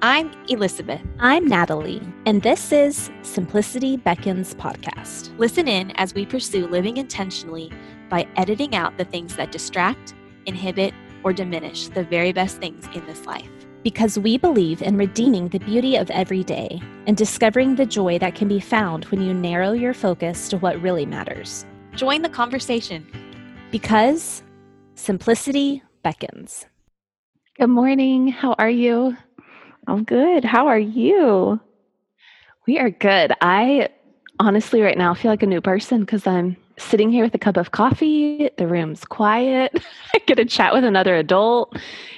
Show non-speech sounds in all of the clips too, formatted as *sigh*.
I'm Elizabeth. I'm Natalie, and this is Simplicity Beckons Podcast. Listen in as we pursue living intentionally by editing out the things that distract, inhibit, or diminish the very best things in this life. Because we believe in redeeming the beauty of every day and discovering the joy that can be found when you narrow your focus to what really matters. Join the conversation. Because simplicity beckons. Good morning. How are you? I'm good. How are you? We are good. I honestly, right now, feel like a new person because I'm sitting here with a cup of coffee. The room's quiet. *laughs* I get to chat with another adult.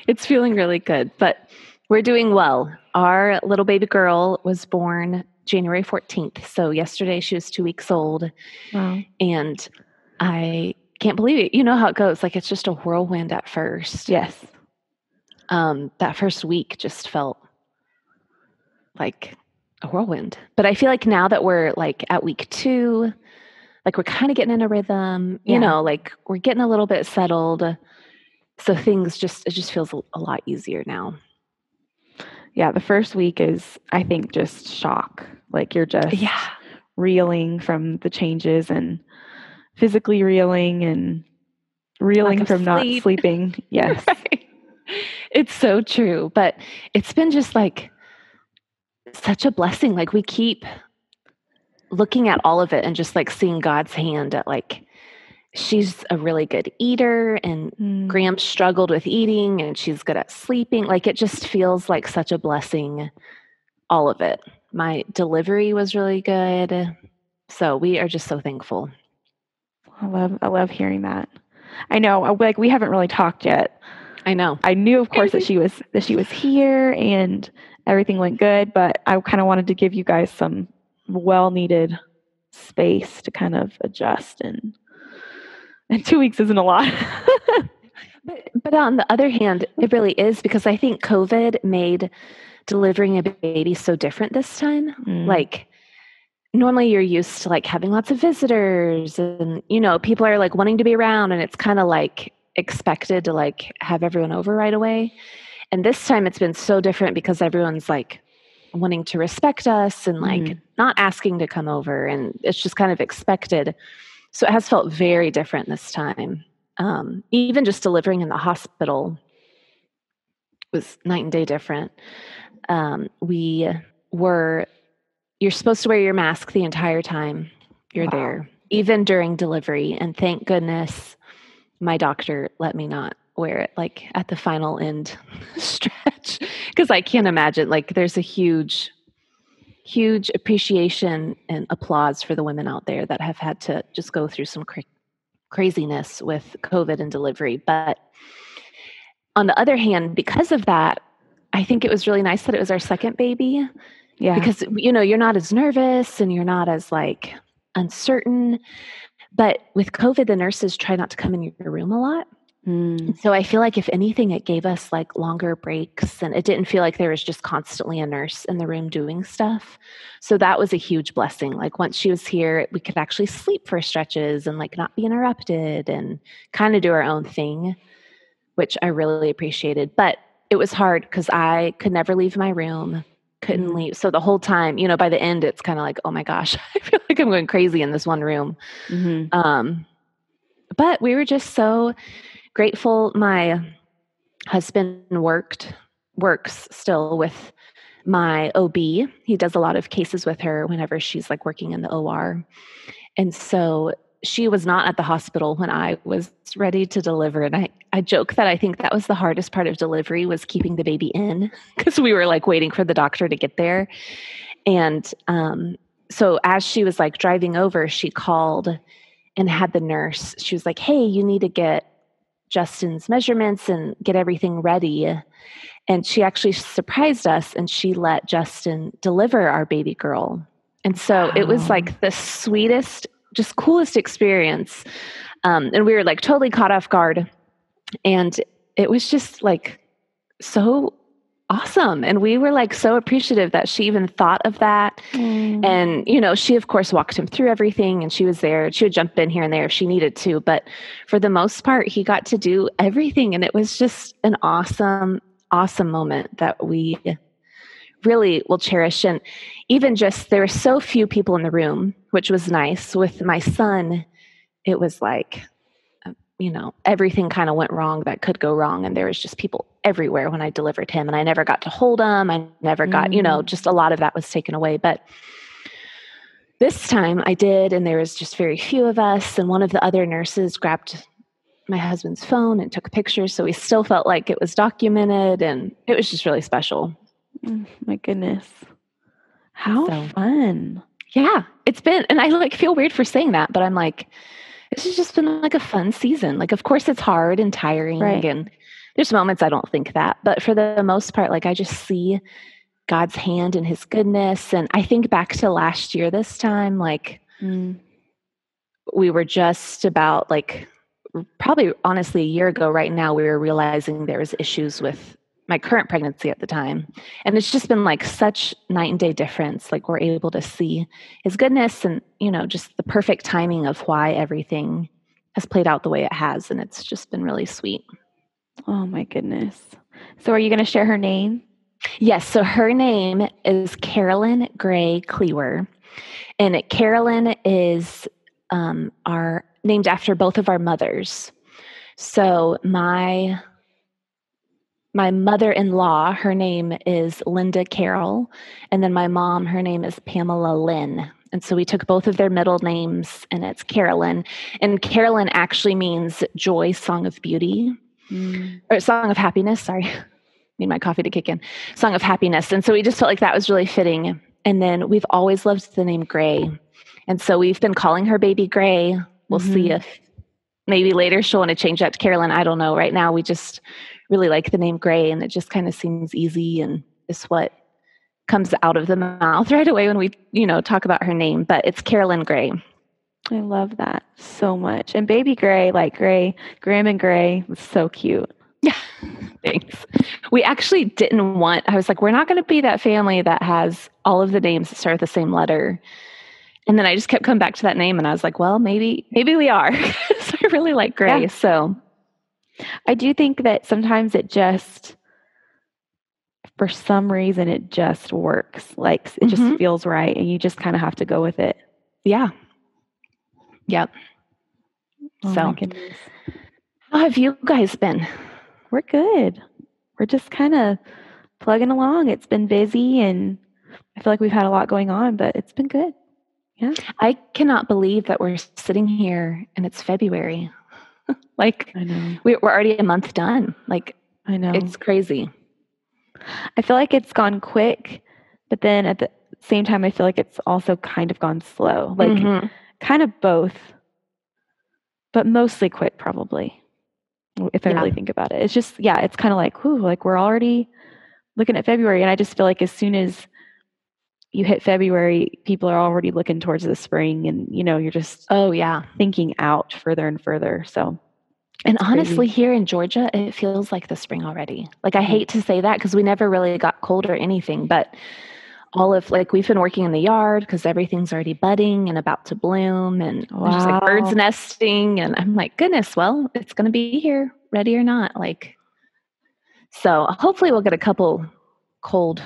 It's feeling really good, but we're doing well. Our little baby girl was born January 14th. So yesterday she was two weeks old. Wow. And I can't believe it. You know how it goes. Like it's just a whirlwind at first. Yes. Um, that first week just felt like a whirlwind. But I feel like now that we're like at week two, like we're kind of getting in a rhythm, you Yeah. know, like we're getting a little bit settled. So things just, it just feels a, lot easier now. Yeah, the first week is I think just shock. Like you're just Yeah. reeling from the changes and physically reeling and reeling from not sleeping. *laughs* Yes. Right. It's so true. But it's been just like such a blessing. Like we keep looking at all of it and just like seeing God's hand at like, she's a really good eater and Mm. Graham struggled with eating and she's good at sleeping. Like it just feels like such a blessing, all of it. My delivery was really good. So we are just so thankful. I love I love hearing that. I know uh, like we haven't really talked yet. I know. I knew of course that *laughs* she was that she was here and everything went good, but I kind of wanted to give you guys some well needed space to kind of adjust and and 2 weeks isn't a lot. *laughs* But, but on the other hand, it really is because I think COVID made delivering a baby so different this time. Mm. Like, normally you're used to like having lots of visitors and, you know, people are like wanting to be around and it's kind of like expected to like have everyone over right away. And this time it's been so different because everyone's like wanting to respect us and like Mhm. not asking to come over and it's just kind of expected. So it has felt very different this time um, even just delivering in the hospital was night and day different. Um, we were, you're supposed to wear your mask the entire time you're Wow. there, even during delivery. And thank goodness my doctor let me not wear it like at the final end *laughs* stretch because I can't imagine like there's a huge huge appreciation and applause for the women out there that have had to just go through some cra- craziness with COVID and delivery. But on the other hand, because of that, I think it was really nice that it was our second baby yeah. because you know you're not as nervous and you're not as like uncertain. But with COVID, the nurses try not to come in your room a lot. Mm. So I feel like if anything, it gave us like longer breaks and it didn't feel like there was just constantly a nurse in the room doing stuff. So that was a huge blessing. Like once she was here, we could actually sleep for stretches and like not be interrupted and kind of do our own thing, which I really appreciated. But it was hard because I could never leave my room, couldn't Mm. leave. So the whole time, you know, by the end, it's kind of like, oh my gosh, *laughs* I feel like I'm going crazy in this one room. Mhm. Um, but we were just so grateful. My husband worked, works still with my OB. He does a lot of cases with her whenever she's like working in the OR. And so she was not at the hospital when I was ready to deliver. And I, I joke that I think that was the hardest part of delivery was keeping the baby in *laughs* because we were like waiting for the doctor to get there. And um, so as she was like driving over, she called and had the nurse. She was like, Hey, you need to get Justin's measurements and get everything ready. And she actually surprised us and she let Justin deliver our baby girl. And so it was like the sweetest, just coolest experience. Um, and we were like totally caught off guard. And it was just like so awesome. And we were like so appreciative that she even thought of that. Mm. And, you know, she, of course, walked him through everything and she was there. She would jump in here and there if she needed to. But for the most part, he got to do everything. And it was just an awesome, awesome moment that we really will cherish. And even just there were so few people in the room, which was nice. With my son, it was like, you know, everything kind of went wrong that could go wrong. And there was just people everywhere when I delivered him. And I never got to hold him. I never got, you know, Mm. just a lot of that was taken away. But this time I did, and there was just very few of us. And one of the other nurses grabbed my husband's phone and took pictures. So we still felt like it was documented. And it was just really special. Mm, my goodness. How So- fun. Yeah, it's been, and I like feel weird for saying that, but I'm like, this has just been like a fun season. Like, of course, it's hard and tiring, Right. and there's moments I don't think that, but for the most part, like I just see God's hand and His goodness, and I think back to last year this time, like Mm, we were just about like probably honestly a year ago right now we were realizing there was issues with my current pregnancy at the time and it's just been like such night and day difference like we're able to see his goodness and you know just the perfect timing of why everything has played out the way it has and it's just been really sweet Oh my goodness. So are you going to share her name? Yes, so her name is Carolyn Gray Cleaver. And Carolyn is um, our named after both of our mothers. So my my mother-in-law, her name is Linda Carroll, and then my mom, her name is Pamela Lynn. And so we took both of their middle names and it's Carolyn. And Carolyn actually means joy, song of beauty. Mm, or song of happiness sorry. *laughs* Need my coffee to kick in. Song of happiness. And so we just felt like that was really fitting. And then we've always loved the name gray. And so we've been calling her baby gray. We'll see Mhm. if maybe later she'll want to change that to carolyn. I don't know. Right now we just really like the name gray and it just kind of seems easy and is what comes out of the mouth *laughs* right away when we you know talk about her name but it's carolyn gray I love that so much. And baby Gray, like Gray, Graham and Gray, was so cute. Yeah, *laughs* thanks. We actually didn't want, I was like, we're not going to be that family that has all of the names that start with the same letter. And then I just kept coming back to that name and I was like, well, maybe, maybe we are. *laughs* so I really like Gray. Yeah. So I do think that sometimes it just, for some reason, it just works. Like it just Mhm. feels right, and you just kind of have to go with it. yeah. Yep. Oh So-. How have you guys been? we're good. We're just kind of plugging along. It's been busy, and I feel like we've had a lot going on, but it's been good. Yeah. I cannot believe that we're sitting here and it's February. *laughs* like I know. we- we're already a month done. Like I know. it's crazy. I feel like it's gone quick, but then at the same time, I feel like it's also kind of gone slow. Like Mhm. kind of both, but mostly quick, probably. If I Yeah. really think about it, it's just yeah, it's kind of like whoo, like we're already looking at February, and I just feel like as soon as you hit February, people are already looking towards the spring, and you know you're just oh yeah. thinking out further and further. So And It's crazy. honestly, here in Georgia, it feels like the spring already. Like, I Mhm. hate to say that because we never really got cold or anything, but all of like we've been working in the yard because everything's already budding and about to bloom, and there's just like birds nesting. And I'm like, goodness, well, it's going to be here, ready or not. Like, so hopefully, we'll get a couple cold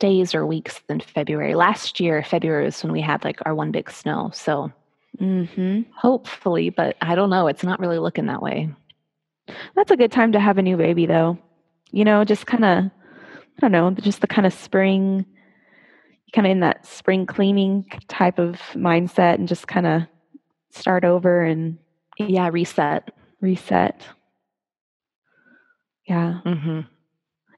days or weeks than February. Last year, February was when we had like our one big snow. So hmm hopefully, but I don't know. It's not really looking that way. that's a good time to have a new baby, though. You know, just kind of I don't know, just the kind of spring, kind of in that spring cleaning type of mindset, and just kind of start over and Yeah, reset. reset. Yeah. Mm-hmm.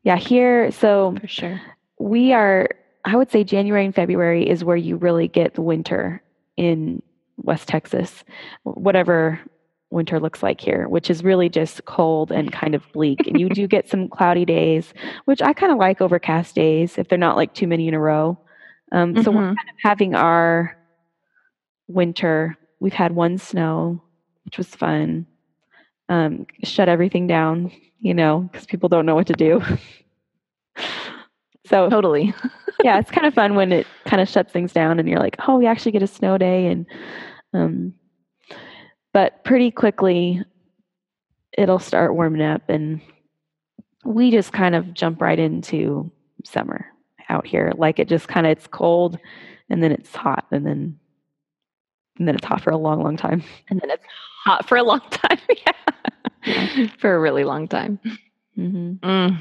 Yeah. Here, so For sure. We are, I would say January and February is where you really get the winter in West Texas, whatever winter looks like here, which is really just cold and kind of bleak. and you do get some cloudy days, which I kind of like overcast days if they're not like too many in a row. Um, so we're Mhm. kind of having our winter. We've had one snow, which was fun. Um, shut everything down, you know, because people don't know what to do. *laughs* so totally. *laughs* yeah, it's kind of fun when it kind of shuts things down and you're like, oh, we actually get a snow day. And, um, but pretty quickly it'll start warming up and we just kind of jump right into summer. out here. Like it just kind of it's cold and then it's hot and then and then it's hot for a long, long time. *laughs* And then it's hot for a long *laughs* time. yeah. For a really long time. hmm Mm.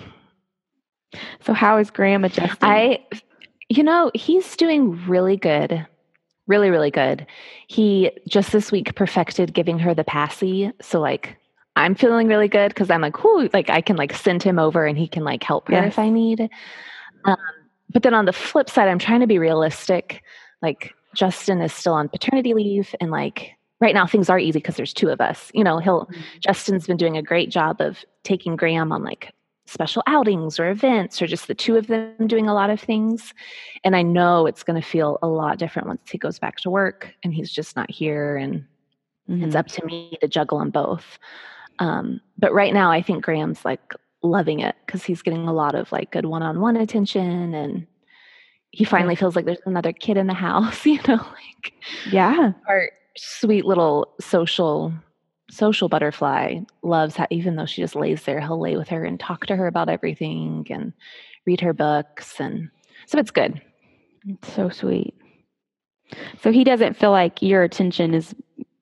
So how is Graham adjusting? I, you know, he's doing really good. Really, really good. He just this week perfected giving her the passy. So, like, I'm feeling really good because I'm like, whoo, like I can like send him over and he can like help her Yes. if I need. Um, but then on the flip side, I'm trying to be realistic. Like, Justin is still on paternity leave and like, right now things are easy because there's two of us. You know, he'll, Justin's been doing a great job of taking Graham on like special outings or events or just the two of them doing a lot of things. And I know it's going to feel a lot different once he goes back to work and he's just not here and it's Mhm. up to me to juggle them both. Um, but right now, I think Graham's like loving it because he's getting a lot of like good one on one attention and he finally feels like there's another kid in the *laughs* house, you know, like Yeah. our sweet little social social butterfly loves how even though she just lays there he'll lay with her and talk to her about everything and read her books and so it's good It's so sweet. So he doesn't feel like your attention is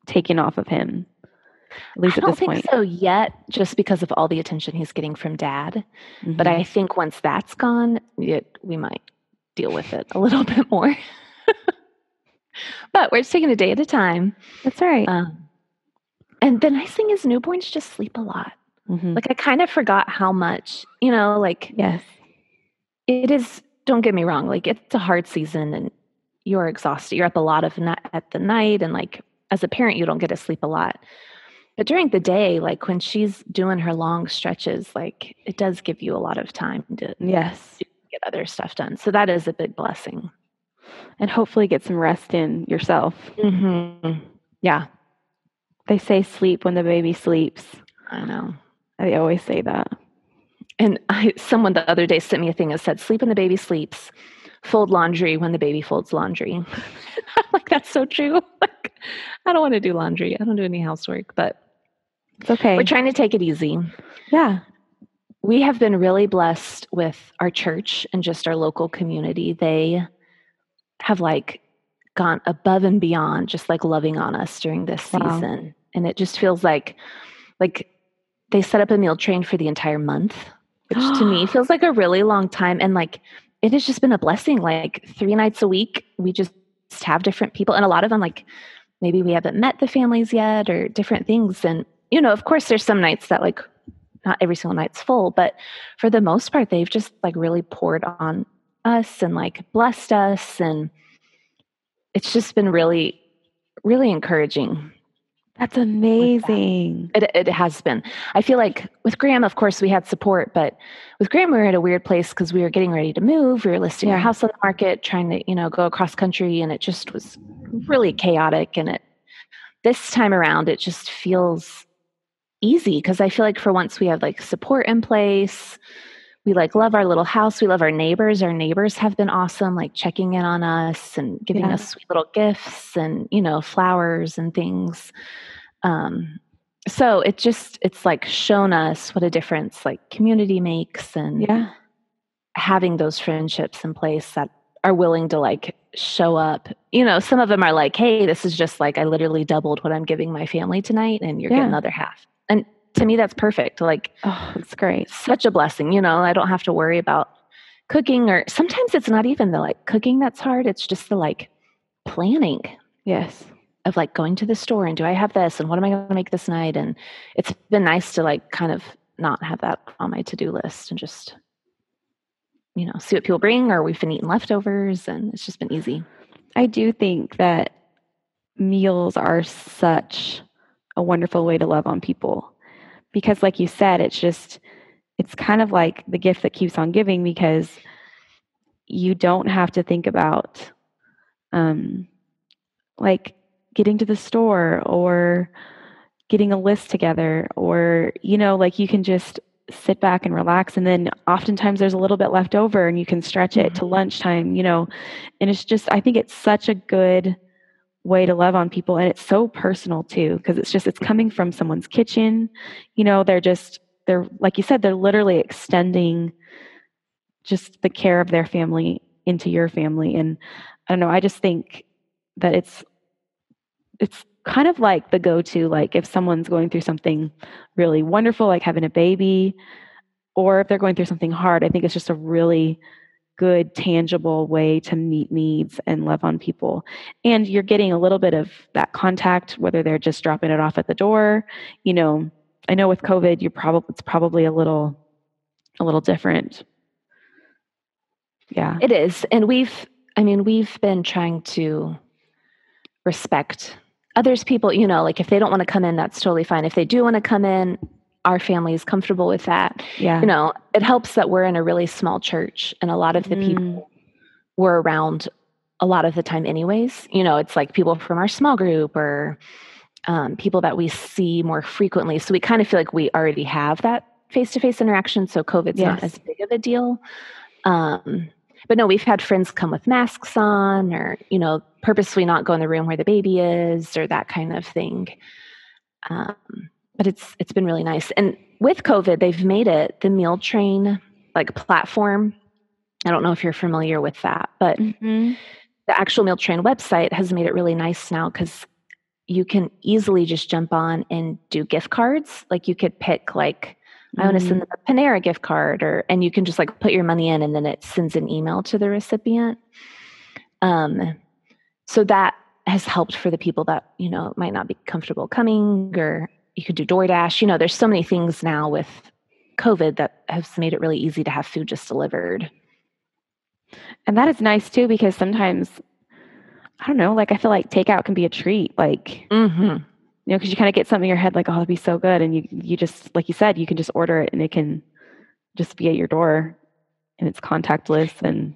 taken off of him. At least i at don't this think point. so yet just because of all the attention he's getting from dad but Mhm. i think once that's gone it, we might deal with it a little *laughs* bit more *laughs* but we're just taking a day at a time That's right. um, and the nice thing is newborns just sleep a lot Mhm. like i kind of forgot how much you know like yes. it is don't get me wrong like it's a hard season and you're exhausted you're up a lot of at the night and like as a parent you don't get to sleep a lot but during the day like when she's doing her long stretches like it does give you a lot of time to Yes. get other stuff done so that is a big blessing And hopefully get some rest in yourself. mm-hmm. yeah They say sleep when the baby sleeps. i know They always say that. and I, someone the other day sent me a thing that said sleep when the baby sleeps fold laundry when the baby folds laundry *laughs* like that's so true *laughs* like i don't want to do laundry i don't do any housework but It's okay. We're trying to take it easy. yeah. We have been really blessed with our church and just our local community. They have like gone above and beyond just like loving on us during this Wow. season. And it just feels like like they set up a meal train for the entire month, which to me *gasps* feels like a really long time. And like it has just been a blessing. Like 3 nights a week we just have different people. And a lot of them like maybe we haven't met the families yet or different things. And you know of course there's some nights that like not every single night's full but for the most part they've just like really poured on us and like blessed us. And it's just been really really encouraging That's amazing. it, it has been. I feel like with Graham, of course, we had support, but with Graham, we were at a weird place because we were getting ready to move. We were listing our house on the market, trying to, you know, go across country, and it just was really chaotic. And it this time around, it just feels easy because I feel like for once we have like support in place. We like love our little house. We love our neighbors. Our neighbors have been awesome, like checking in on us and giving Yeah. us sweet little gifts and you know flowers and things um so it just it's like shown us what a difference like community makes and Yeah. having those friendships in place that are willing to like show up you know some of them are like hey this is just like i literally doubled what i'm giving my family tonight and you're Yeah. getting another half and to me that's perfect like Oh, that's great. such a blessing you know i don't have to worry about cooking or sometimes it's not even the like cooking that's hard it's just the like planning Yes. of like going to the store and do I have this and what am I going to make this night? And it's been nice to like kind of not have that on my to do list and just, you know, see what people bring or we've been eating leftovers and it's just been easy. I do think that meals are such a wonderful way to love on people because like you said it's just it's kind of like the gift that keeps on giving because you don't have to think about um like getting to the store or getting a list together or you know like you can just sit back and relax and then oftentimes there's a little bit left over and you can stretch it to lunchtime you know and it's just i think it's such a good way to love on people and it's so personal too because it's just it's coming from someone's kitchen. You know they're just they're like you said they're literally extending just the care of their family into your family. And i don't know i just think that it's it's kind of like the go-to like if someone's going through something really wonderful like having a baby or if they're going through something hard i think it's just a really good tangible way to meet needs and love on people. And you're getting a little bit of that contact whether they're just dropping it off at the door. You know i know with covid you're probably it's probably a little a little different. Yeah. It is. And we've, I mean, we've been trying to respect others people, you know, like if they don't want to come in, that's totally fine. If they do want to come in, our family is comfortable with that. yeah You know, it helps that we're in a really small church and a lot of the Mm. people were around a lot of the time anyways. You know, it's like people from our small group or um, people that we see more frequently. So we kind of feel like we already have that face-to-face interaction. So COVID's not as big of a deal. Um, but no, we've had friends come with masks on or, you know, purposely not go in the room where the baby is or that kind of thing. Um, but it's it's been really nice. And with COVID, they've made it the meal train like platform. I don't know if you're familiar with that, but Mhm. the actual meal train website has made it really nice now because you can easily just jump on and do gift cards. Like you could pick like I want to send them a Panera gift card, or and you can just like put your money in, and then it sends an email to the recipient. Um, so that has helped for the people that you know might not be comfortable coming, or you could do DoorDash. You know, there's so many things now with COVID that has made it really easy to have food just delivered. And that is nice too because sometimes I don't know, like I feel like takeout can be a treat. Like, Mm-hmm. you know, because you kind of get something in your head like, oh, it'd be so good. And you you just like you said, you can just order it and it can just be at your door and it's contactless and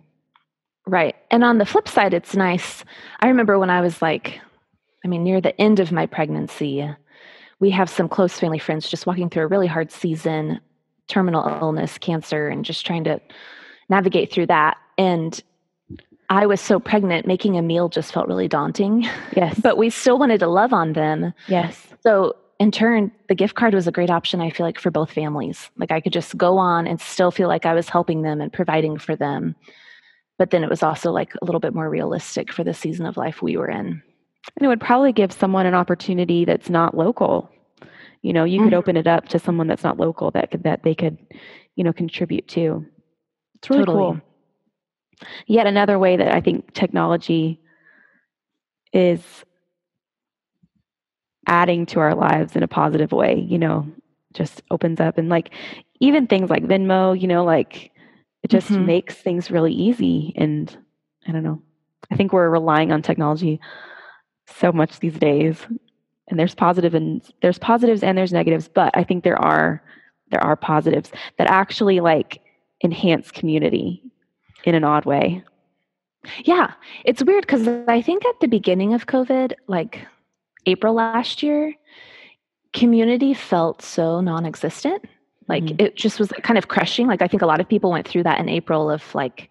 Right. And on the flip side, it's nice. I remember when I was like, I mean, near the end of my pregnancy, we have some close family friends just walking through a really hard season, terminal illness, cancer, and just trying to navigate through that. And I was so pregnant, making a meal just felt really daunting, yes. *laughs* but we still wanted to love on them. yes. So, in turn, the gift card was a great option, I feel like, for both families. Like, I could just go on and still feel like I was helping them and providing for them. But then it was also like a little bit more realistic for the season of life we were in. And it would probably give someone an opportunity that's not local. You know, you could Mhm. open it up to someone that's not local that could that they could, you know, contribute to. It's really Totally. cool. Yet another way that I think technology is adding to our lives in a positive way, you know, just opens up and like even things like Venmo, you know, like it just Mhm. makes things really easy and I don't know. I think we're relying on technology so much these days. And there's positive and there's positives and there's negatives, but I think there are there are positives that actually like enhance community in an odd way. Yeah, it's weird because I think at the beginning of COVID, like April last year, community felt so non existent. Like Mhm. it just was kind of crushing. Like I think a lot of people went through that in April of like,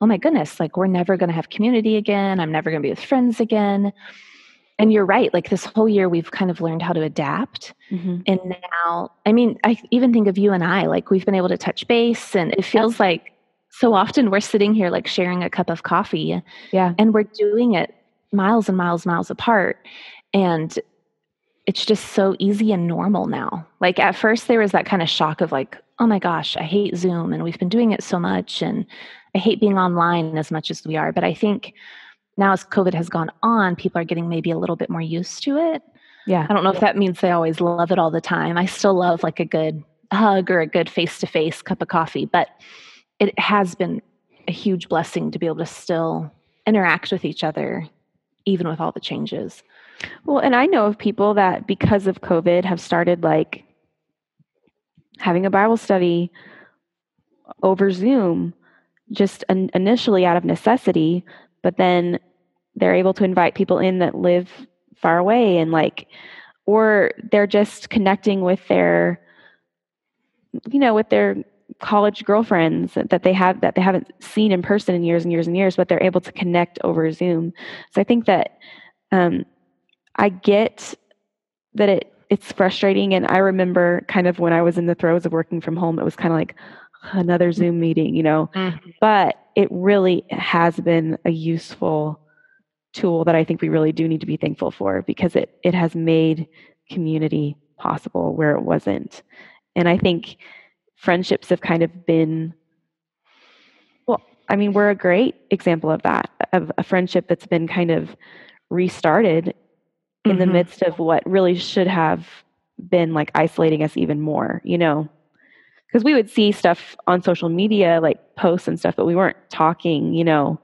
oh my goodness, like we're never going to have community again. I'm never going to be with friends again. And you're right. Like this whole year, we've kind of learned how to adapt. Mm-hmm. And now, I mean, I even think of you and I, like we've been able to touch base, and it feels like so often we're sitting here like sharing a cup of coffee Yeah. and we're doing it miles and miles miles apart and it's just so easy and normal now like at first there was that kind of shock of like oh my gosh i hate zoom and we've been doing it so much and i hate being online as much as we are but i think now as covid has gone on people are getting maybe a little bit more used to it. Yeah. i don't know if that means they always love it all the time. I still love like a good hug or a good face to face cup of coffee but it has been a huge blessing to be able to still interact with each other even with all the changes. Well, and I know of people that because of COVID have started like having a Bible study over Zoom just in, initially out of necessity, but then they're able to invite people in that live far away and like or they're just connecting with their you know with their college girlfriends that they have that they haven't seen in person in years and years and years but they're able to connect over zoom so i think that um, i get that it it's frustrating and i remember kind of when i was in the throes of working from home it was kind of like another Zoom meeting, you know. Mhm. But it really has been a useful tool that I think we really do need to be thankful for because it it has made community possible where it wasn't. And I think friendships have kind of been well, I mean, we're a great example of that, of a friendship that's been kind of restarted in the Mhm. midst of what really should have been like isolating us even more, you know? Because we would see stuff on social media, like posts and stuff, but we weren't talking, you know,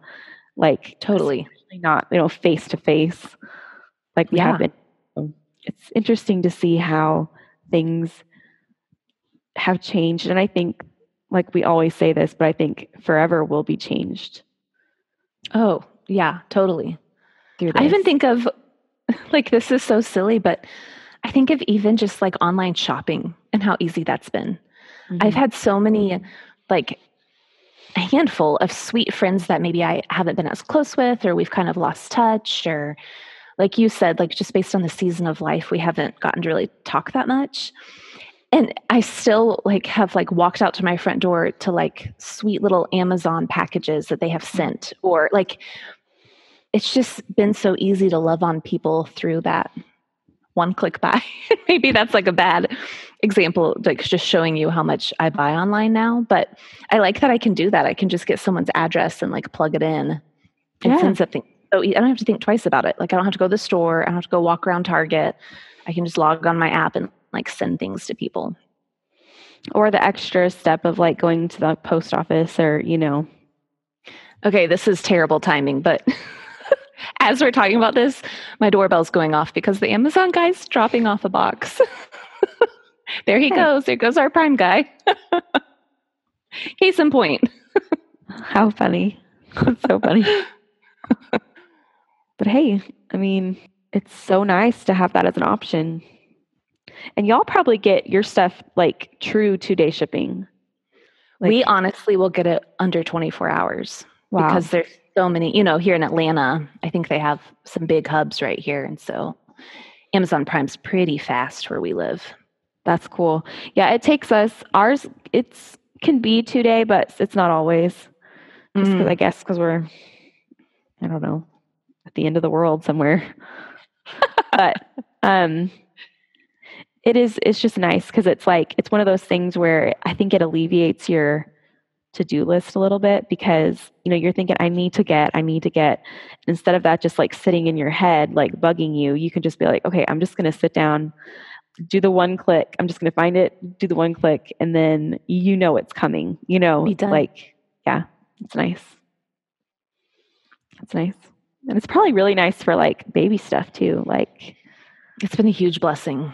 like Totally. Especially not, you know, face to face like we Yeah. have been. It's interesting to see how things have changed. And I think, like we always say this, but I think forever will be changed Oh, yeah, totally. I even think of *laughs* like this is so silly, but I think of even just like online shopping and how easy that's been. I've Mhm. had so many like handful of sweet friends that maybe I haven't been as close with or we've kind of lost touch or like you said like just based on the season of life we haven't gotten to really talk that much. And I still like have like walked out to my front door to like sweet little Amazon packages that they have sent or like it's just been so easy to love on people through that one click buy. *laughs* Maybe that's like a bad example, like just showing you how much I buy online now. But I like that I can do that. I can just get someone's address and like plug it in and Yeah. send something. So I don't have to think twice about it. Like I don't have to go to the store. I don't have to go walk around Target. I can just log on my app and like send things to people. or the extra step of like going to the post office or, you know, Okay, this is terrible timing, but *laughs* as we're talking about this, my doorbell's going off because the Amazon guy's dropping off a box. *laughs* there he goes. There goes our prime guy. *laughs* Case in point. how funny. *laughs* That's so funny. *laughs* but hey, I mean, it's so nice to have that as an option. And y'all probably get your stuff like true two day shipping. Like, we honestly will get it under 24 hours wow. because there's so many, you know, here in Atlanta, I think they have some big hubs right here. And so Amazon Prime's pretty fast where we live. That's cool. Yeah, it takes us ours. It's can be two day, but it's not always. Just 'cause- Mm. I guess because we're, I don't know, at the end of the world somewhere. *laughs* but um, it is. It's just nice because it's like it's one of those things where I think it alleviates your to do list a little bit because you know you're thinking I need to get, I need to get. Instead of that just like sitting in your head like bugging you, you can just be like, okay, I'm just going to sit down do the one click. I'm just going to find it, do the one click, and then you know it's coming. You know, like, yeah, it's nice. It's nice. And it's probably really nice for like baby stuff too. Like, It's been a huge blessing.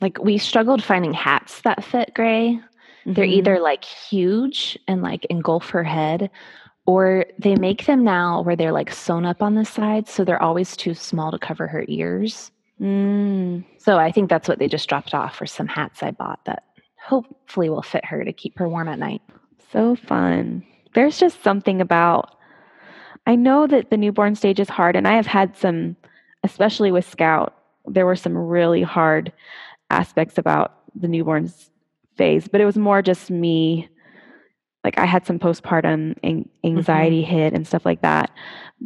Like we struggled finding hats that fit Gray. They're mhm. either like huge and like engulf her head, or they make them now where they're like sewn up on the sides. So they're always too small to cover her ears. Mm, So I think that's what they just dropped off for some hats I bought that hopefully will fit her to keep her warm at night. so fun. There's just something about, I know that the newborn stage is hard, and I have had some, especially with Scout, there were some really hard aspects about the newborn s- phase, but it was more just me. Like I had some postpartum an- anxiety hit and stuff like that.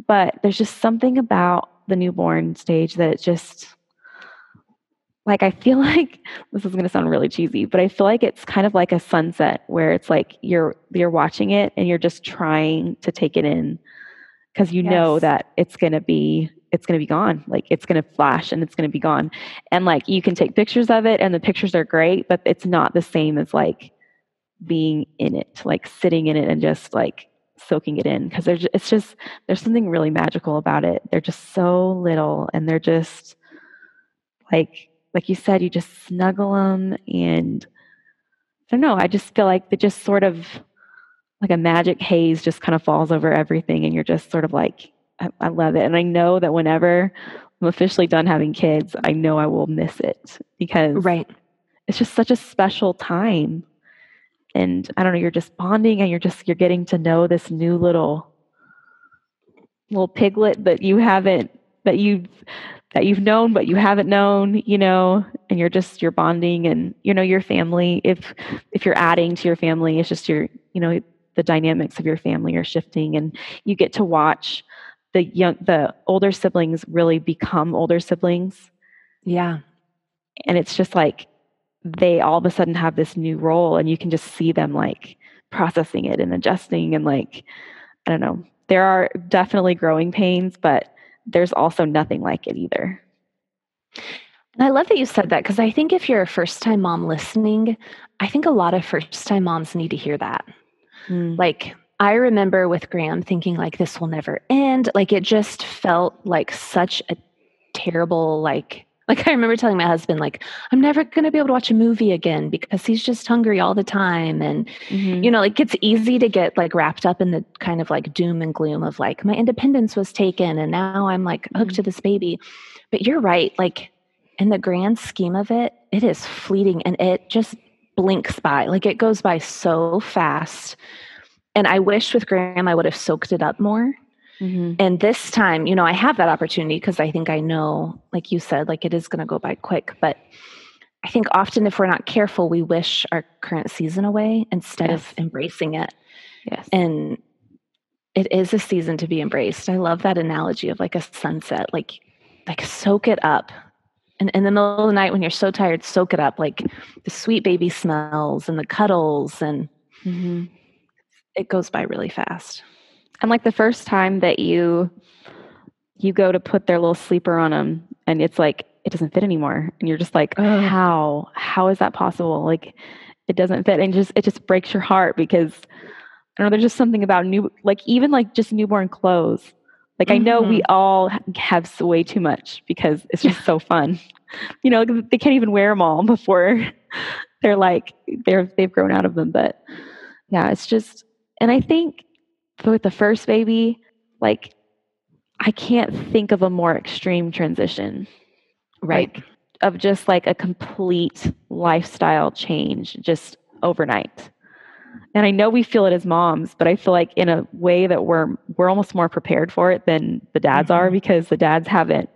But there's just something about the newborn stage that it just, like, I feel *laughs* like this is going to sound really cheesy, but I feel like it's kind of like a sunset where it's like you're you're watching it and you're just trying to take it in because you know that it's going to be it's going to be gone. Like it's going to flash and it's going to be gone. And like you can take pictures of it and the pictures are great but it's not the same as like being in it like sitting in it and just like soaking it in because there's it's just there's something really magical about it. They're just so little and they're just like like you said you just snuggle them and i don't know i just feel like they just sort of like a magic haze just kind of falls over everything and you're just sort of like I, I love it and i know that whenever i'm officially done having kids i know i will miss it because Right. it's just such a special time and i don't know you're just bonding and you're just you're getting to know this new little little piglet that you haven't that you've that you've known but you haven't known you know and you're just you're bonding and you know your family if if you're adding to your family it's just your you know the dynamics of your family are shifting and you get to watch the young the older siblings really become older siblings Yeah. and it's just like they all of a sudden have this new role and you can just see them like processing it and adjusting and like i don't know there are definitely growing pains but there's also nothing like it either And I love that you said that because I think if you're a first time mom listening, I think a lot of first time moms need to hear that. Mm. Like, I remember with Graham thinking, like, this will never end. Like, it just felt like such a terrible, like, like I remember telling my husband, like, I'm never going to be able to watch a movie again because he's just hungry all the time. And, Mhm. you know, like, it's easy to get like wrapped up in the kind of like doom and gloom of like, my independence was taken and now I'm like hooked to this baby. But you're right. Like, in the grand scheme of it, it is fleeting and it just blinks by. Like it goes by so fast. And I wish with Graham I would have soaked it up more. Mhm. And this time, you know, I have that opportunity because I think I know, like you said, like it is going to go by quick. But I think often if we're not careful, we wish our current season away instead Yes. of embracing it. yes And it is a season to be embraced. I love that analogy of like a sunset. Like, like soak it up. And in the middle of the night when you're so tired, soak it up. Like the sweet baby smells and the cuddles, and Mhm. it goes by really fast. And like the first time that you you go to put their little sleeper on them and it's like it doesn't fit anymore and you're just like Ugh. how? How is that possible? Like it doesn't fit and just it just breaks your heart because i don't know there's just something about new like even like just newborn clothes. Like i know we mm-hmm. all have way too much because it's just so fun. *laughs* You know they can't even wear them all *laughs* before they're like they're they've grown out of them but yeah it's just and i think with the first baby like i can't think of a more extreme transition Right. like, of just like a complete lifestyle change just overnight and i know we feel it as moms but i feel like in a way that we're we're almost more prepared for it than the dads are Mhm. because the dads haven't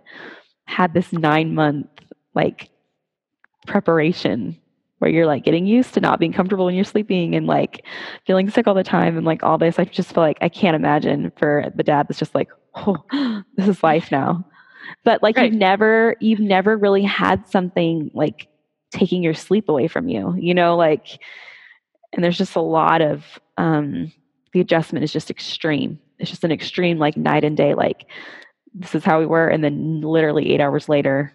had this nine month like preparation where you're like getting used to not being comfortable when you're sleeping and like feeling sick all the time and like all this i just feel like i can't imagine for the dad that's just like oh *gasps* this is life now but like Right. you've never you've never really had something like taking your sleep away from you you know like and there's just a lot of um the adjustment is just extreme it's just an extreme like night and day like this is how we were and then literally eight hours later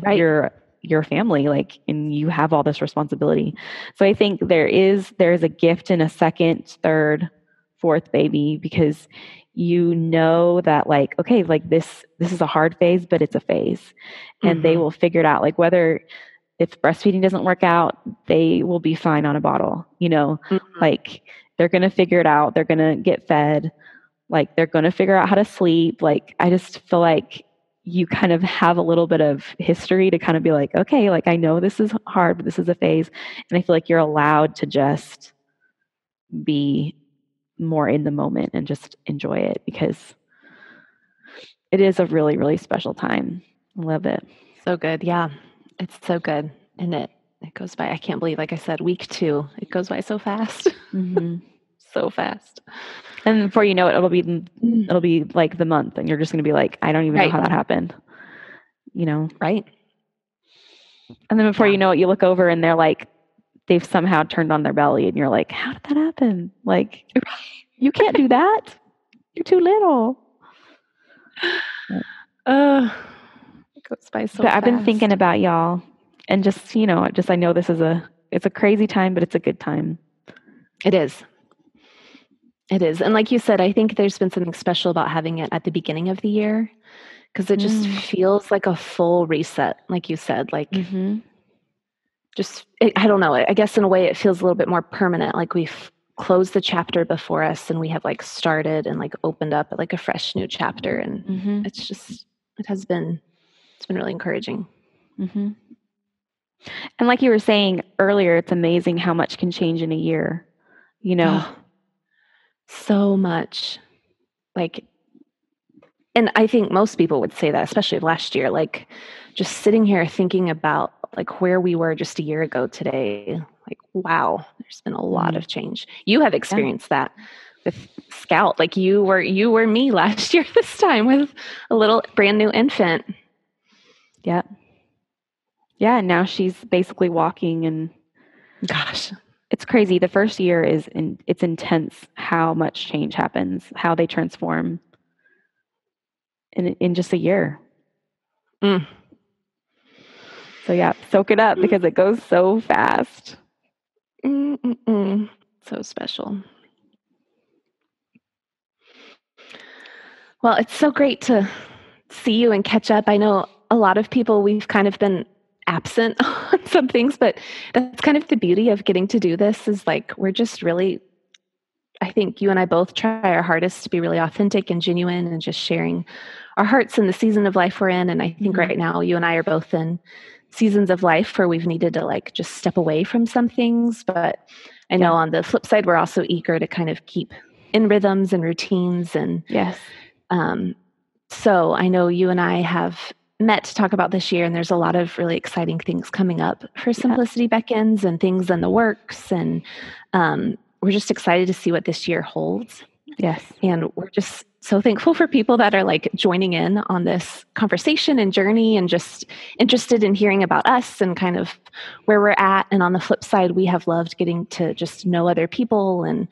Right. your your family like and you have all this responsibility so i think there is there is a gift in a second third fourth baby because you know that like okay like this this is a hard phase but it's a phase and they Mhm. will figure it out like whether if breastfeeding doesn't work out they will be fine on a bottle you know Mhm. like they're going to figure it out they're going to get fed like they're going to figure out how to sleep like i just feel like you kind of have a little bit of history to kind of be like okay like i know this is hard but this is a phase and i feel like you're allowed to just be more in the moment and just enjoy it because it is a really really special time i love it So good. Yeah. It's so good. And it it goes by I can't believe like I said week 2. It goes by so fast. mm-hmm. *laughs* so fast. And before you know it it'll be it'll be like the month and you're just going to be like i don't even Right. know how that happened you know? Right? and then before Yeah. you know it you look over and they're like they've somehow turned on their belly and you're like how did that happen? Like you can't do that. You're too little. *sighs* Uh it goes by so but i've been thinking about y'all and just you know just i know this is a it's a crazy time but it's a good time. It is. It is. And like you said, I think there's been something special about having it at the beginning of the year because it just Mm. feels like a full reset, like you said. Like, mm-hmm. just, it, I don't know. I guess in a way it feels a little bit more permanent. Like we've closed the chapter before us and we have like started and like opened up like a fresh new chapter. And Mm-hmm. it's just, it has been, it's been really encouraging. Mm-hmm. and like you were saying earlier it's amazing how much can change in a year you know *gasps* so much. Like and I think most people would say that, especially last year, like just sitting here thinking about like where we were just a year ago today, like, wow, there's been a lot Mm. of change. You have experienced that with Scout. Like you were you were me *laughs* last year this time with a little brand new infant. Yeah. Yeah, and now she's basically walking and Gosh. It's crazy. The first year is in, it's intense how much change happens, how they transform in in just a year. Mm. So yeah, soak it up because it goes so fast. Mm-mm-mm. So special. Well, it's so great to see you and catch up. I know a lot of people, we've kind of been absent *laughs* on some things, but that's kind of the beauty of getting to do this is like we're just really, I think you and I both try our hardest to be really authentic and genuine and just sharing our hearts in the season of life we're in. And I think Mhm. right now you and I are both in seasons of life where we've needed to like just step away from some things. But I know on the flip side, we're also eager to kind of keep in rhythms and routines. And Yes. um, so I know you and I have met to talk about this year, and there's a lot of really exciting things coming up for Simplicity Beckons and things in the works. And um, we're just excited to see what this year holds. Yes. And we're just so thankful for people that are like joining in on this conversation and journey and just interested in hearing about us and kind of where we're at. And on the flip side, we have loved getting to just know other people and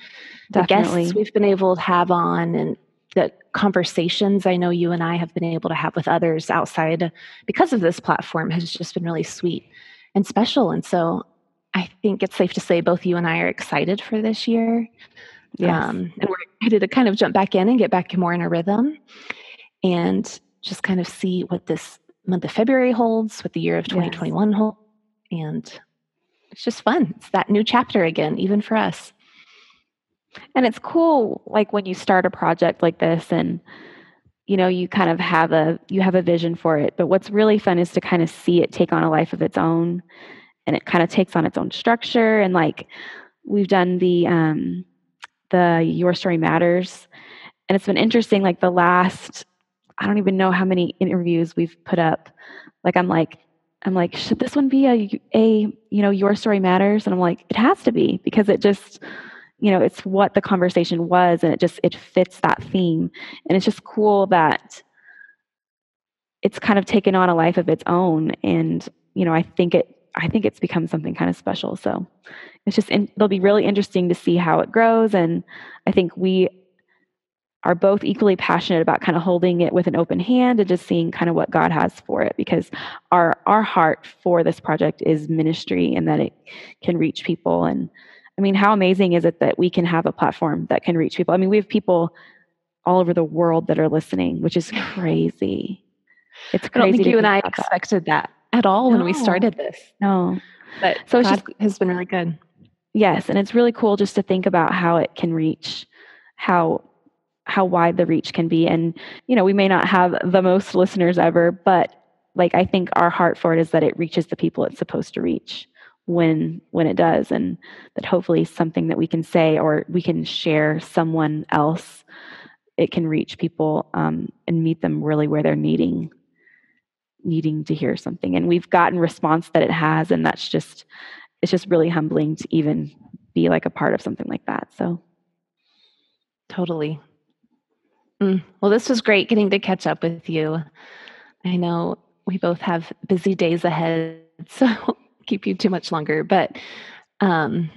the guests we've been able to have on and the conversations I know you and I have been able to have with others outside because of this platform has just been really sweet and special. And so I think it's safe to say both you and I are excited for this year. Yes. Um, and we're excited to kind of jump back in and get back more in a rhythm and just kind of see what this month of February holds, what the year of 2021 holds. And it's just fun. It's that new chapter again, even for us. And it's cool like when you start a project like this and you know you kind of have a you have a vision for it. But what's really fun is to kind of see it take on a life of its own and it kind of takes on its own structure. And like we've done the um the your story matters and it's been interesting like the last i don't even know how many interviews we've put up. Like i'm like i'm like should this one be a a you know your story matters? And i'm like it has to be because it just you know it's what the conversation was and it just it fits that theme. And it's just cool that it's kind of taken on a life of its own and you know i think it i think it's become something kind of special. So it's just in, it'll be really interesting to see how it grows and i think we are both equally passionate about kind of holding it with an open hand and just seeing kind of what god has for it because our our heart for this project is ministry and that it can reach people and I mean, how amazing is it that we can have a platform that can reach people? I mean, we have people all over the world that are listening, which is crazy. It's crazy. I don't think you and I about that. expected that at all when we started this. No. But So it's God has been really good. Yes, and it's really cool just to think about how it can reach, how how wide the reach can be, and you know, we may not have the most listeners ever, but like I think our heart for it is that it reaches the people it's supposed to reach when when it does, and that hopefully something that we can say or we can share someone else, it can reach people um, and meet them really where they're needing needing to hear something, and we've gotten response that it has, and that's just it's just really humbling to even be like a part of something like that. So Totally. Mm. Well, this was great getting to catch up with you. I know we both have busy days ahead, *laughs* so keep you too much longer. But um,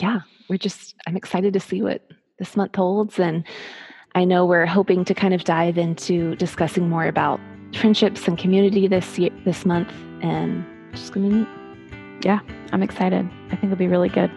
yeah, we're just, I'm excited to see what this month holds. And I know we're hoping to kind of dive into discussing more about friendships and community this year, this month. And it's just going to be neat. Yeah, I'm excited. I think it'll be really good.